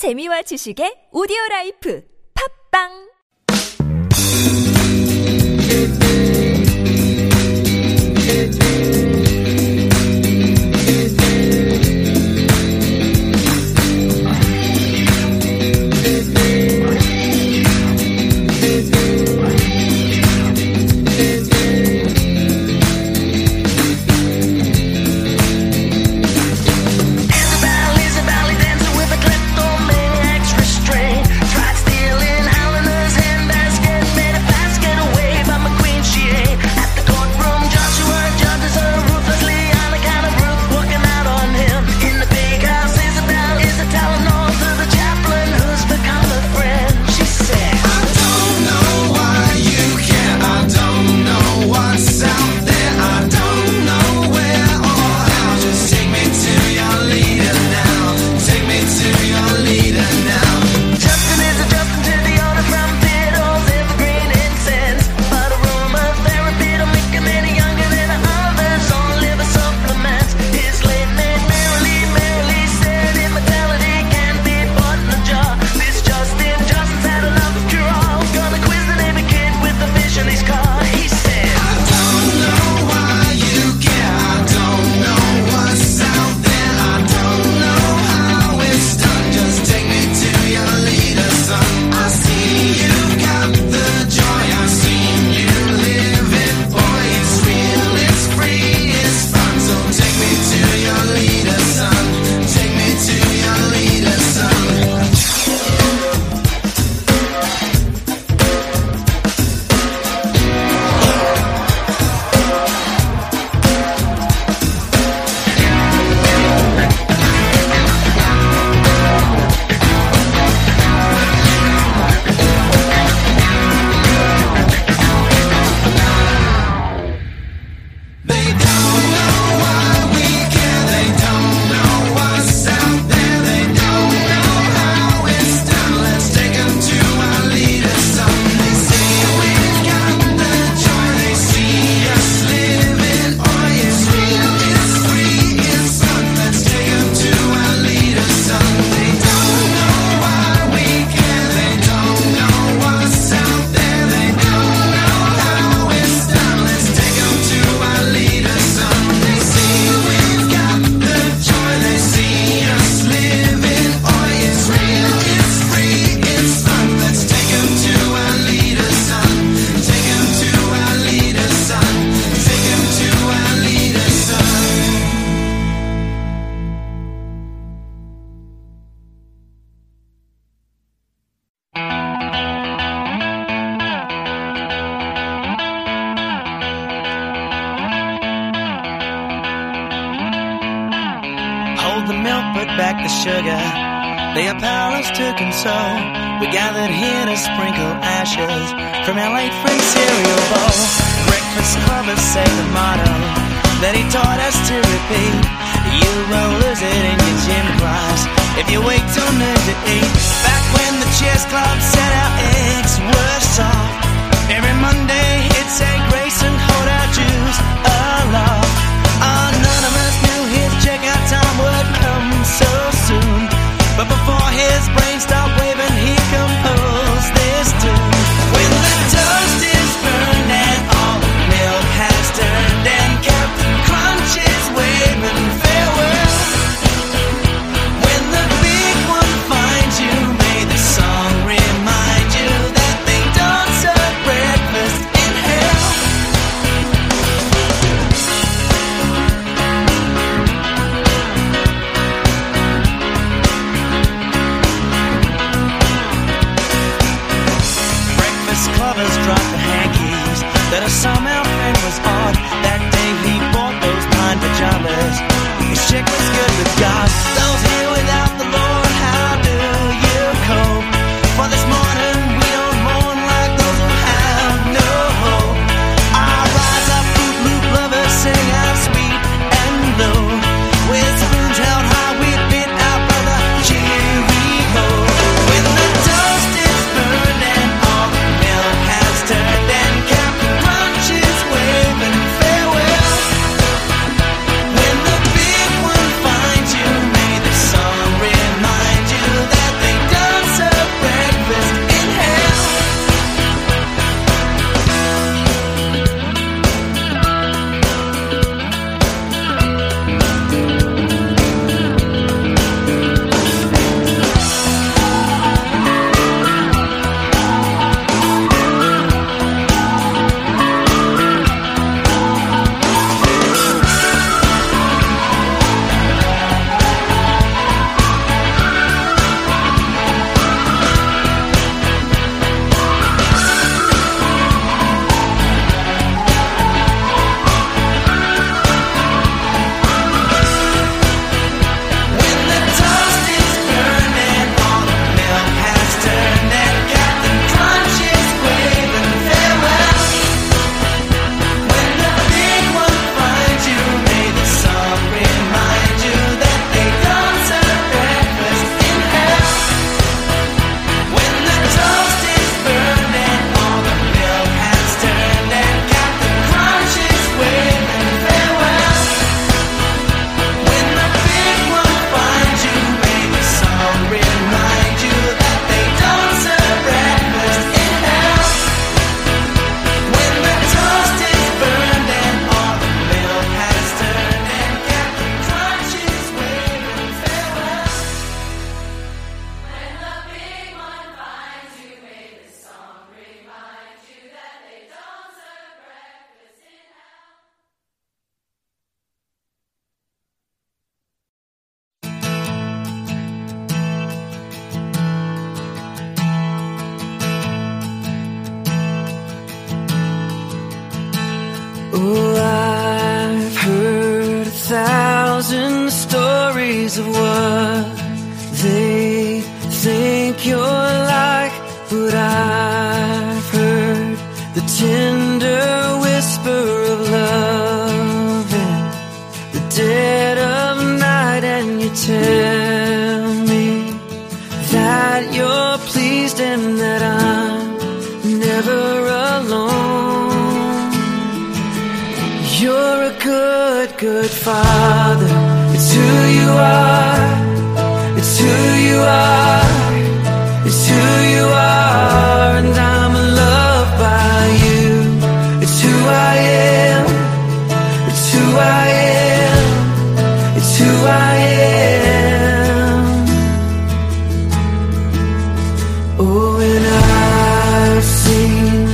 재미와 지식의 오디오 라이프 팝빵! sugar. Their parents took and so we gathered here to sprinkle ashes from our late friend's cereal bowl. Breakfast lovers say the motto that he taught us to repeat. You will lose it in your gym class if you wait till noon to eat. Back when the chess club said our eggs were soft. Every monday it's a grace and hold our juice. Oh, I've heard a thousand stories of what they think you're like, but I've heard the ten it's who you are, and I'm loved by you. It's who I am, it's who I am, it's who I am. Oh, and I've seen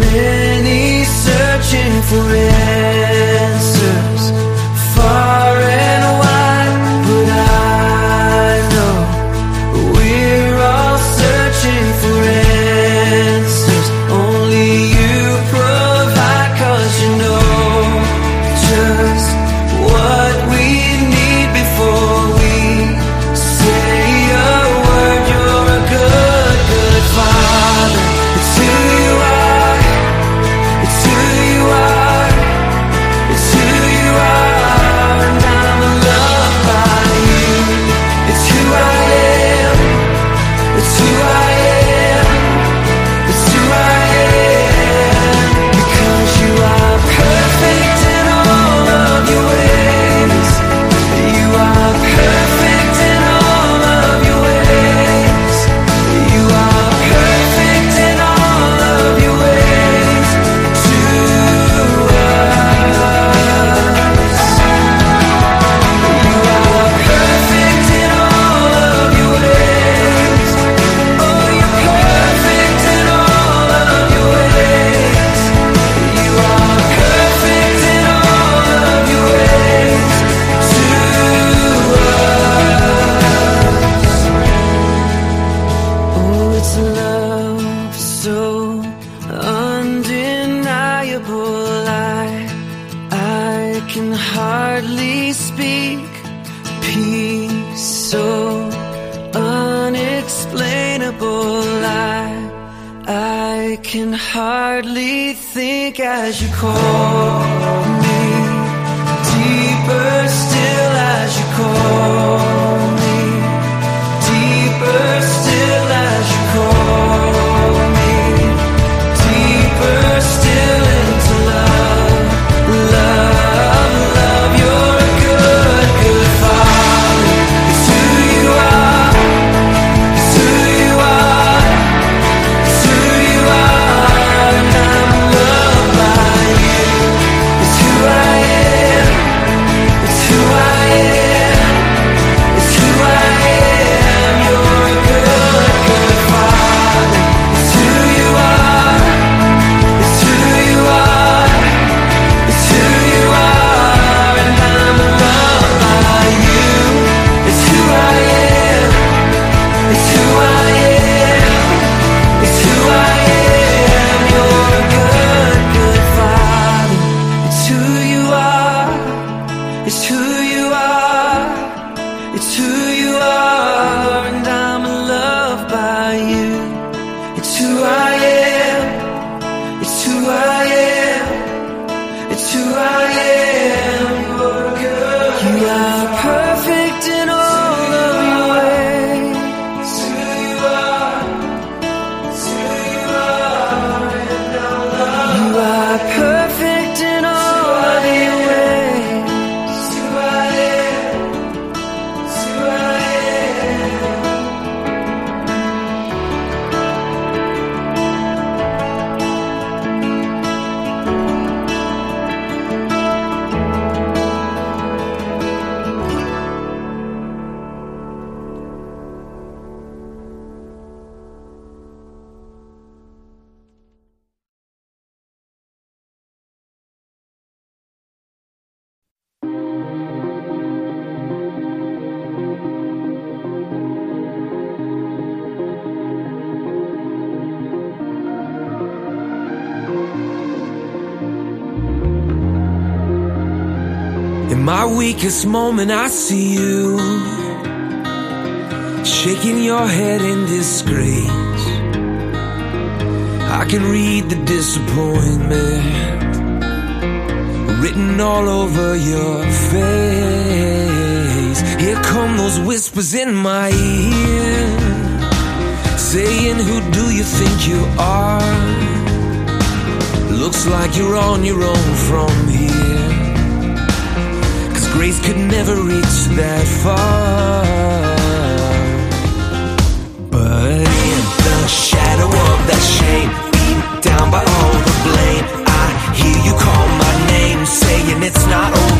many searching for. my weakest moment, I see you shaking your head in disgrace. I can read the disappointment written all over your face. Here come those whispers in my ear, saying, Who do you think you are? Looks like you're on your own from grace could never reach that far. But in the shadow of that shame, beat down by all the blame, I hear you call my name, saying it's not over.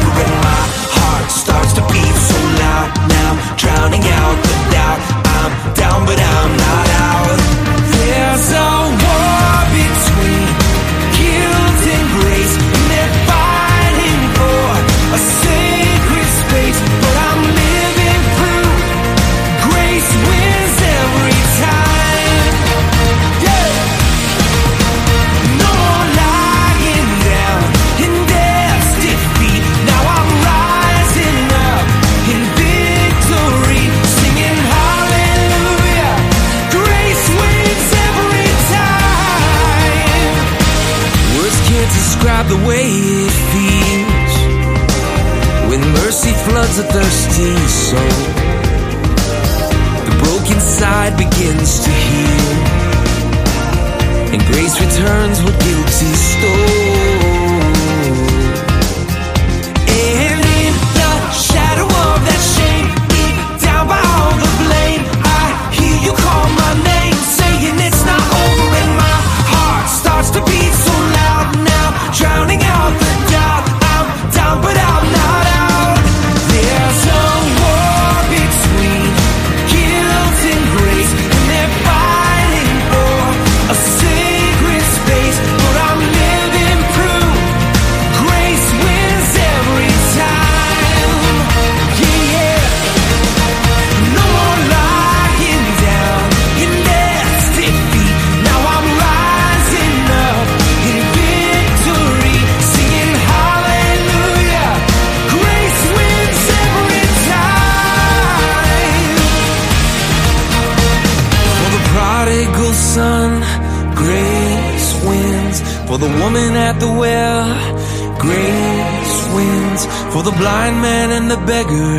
and the beggar.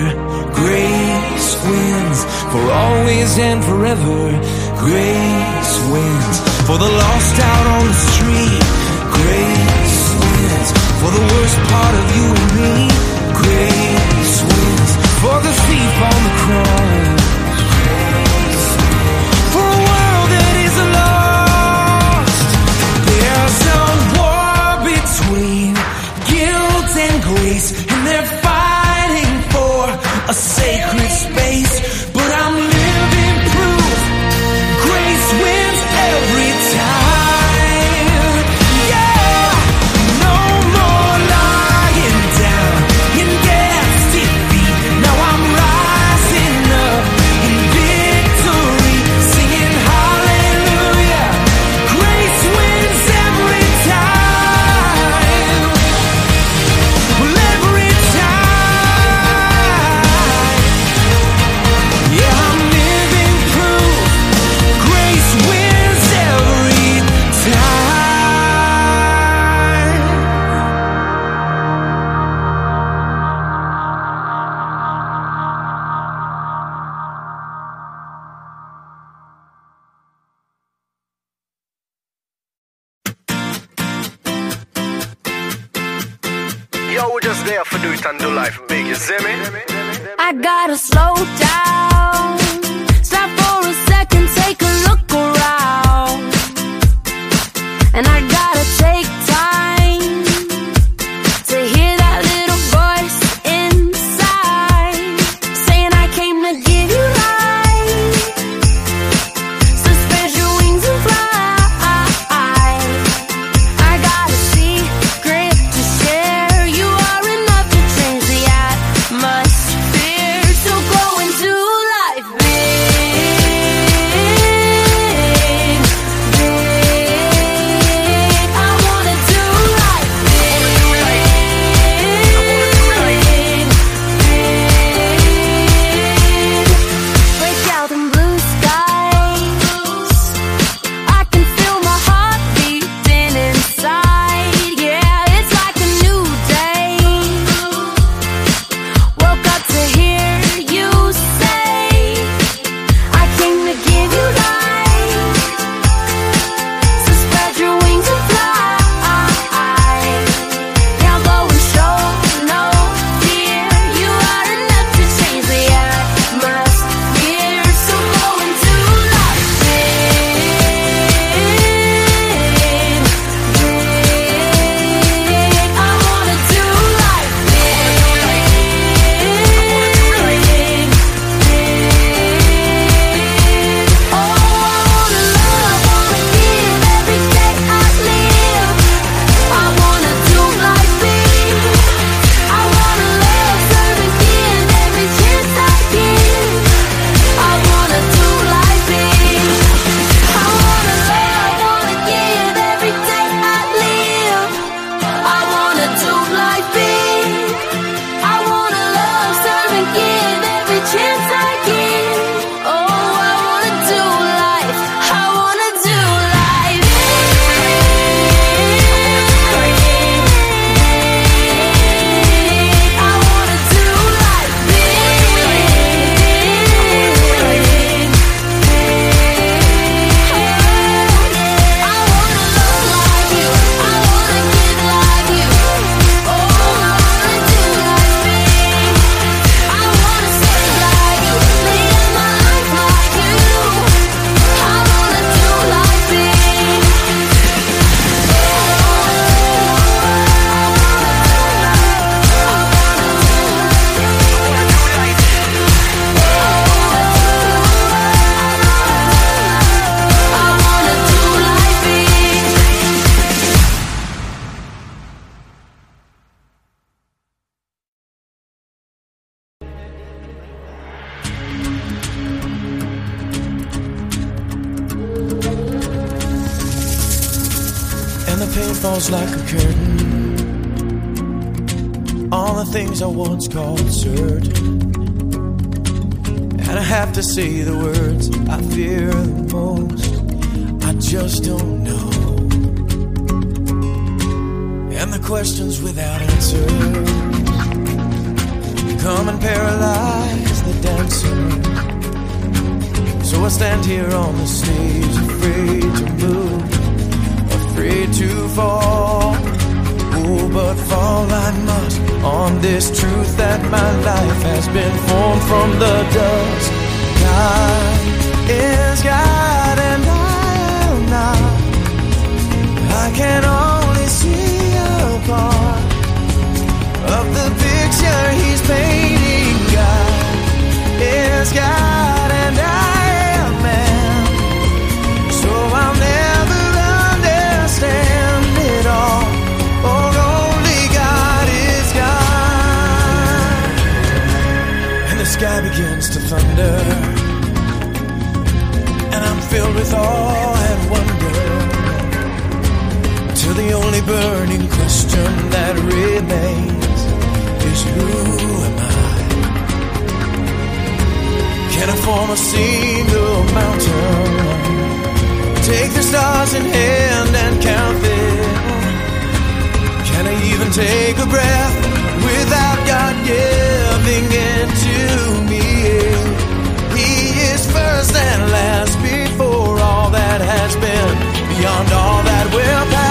Grace wins for always and forever. Grace wins for the lost out on the street. Grace wins for the worst part of you and me. Grace wins for the thief on the cross. grace a sacred space. Questions without answer come and paralyze the dancer. So I stand here on the stage, afraid to move, afraid to fall. Oh, but fall I must on this truth that my life has been formed from the dust. God is God and I am not. I can picture He's painting. God is God and I am man. So I'll never understand it all. Oh, only God is God. And the sky begins to thunder. And I'm filled with awe and wonder. Till the only burning question that remains is who am I? Can I form a single mountain? Take the stars in hand and count them. Can I even take a breath without God giving it to me? He is first and last before all that has been, beyond all that will pass.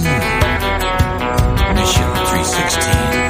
316. Mission 316.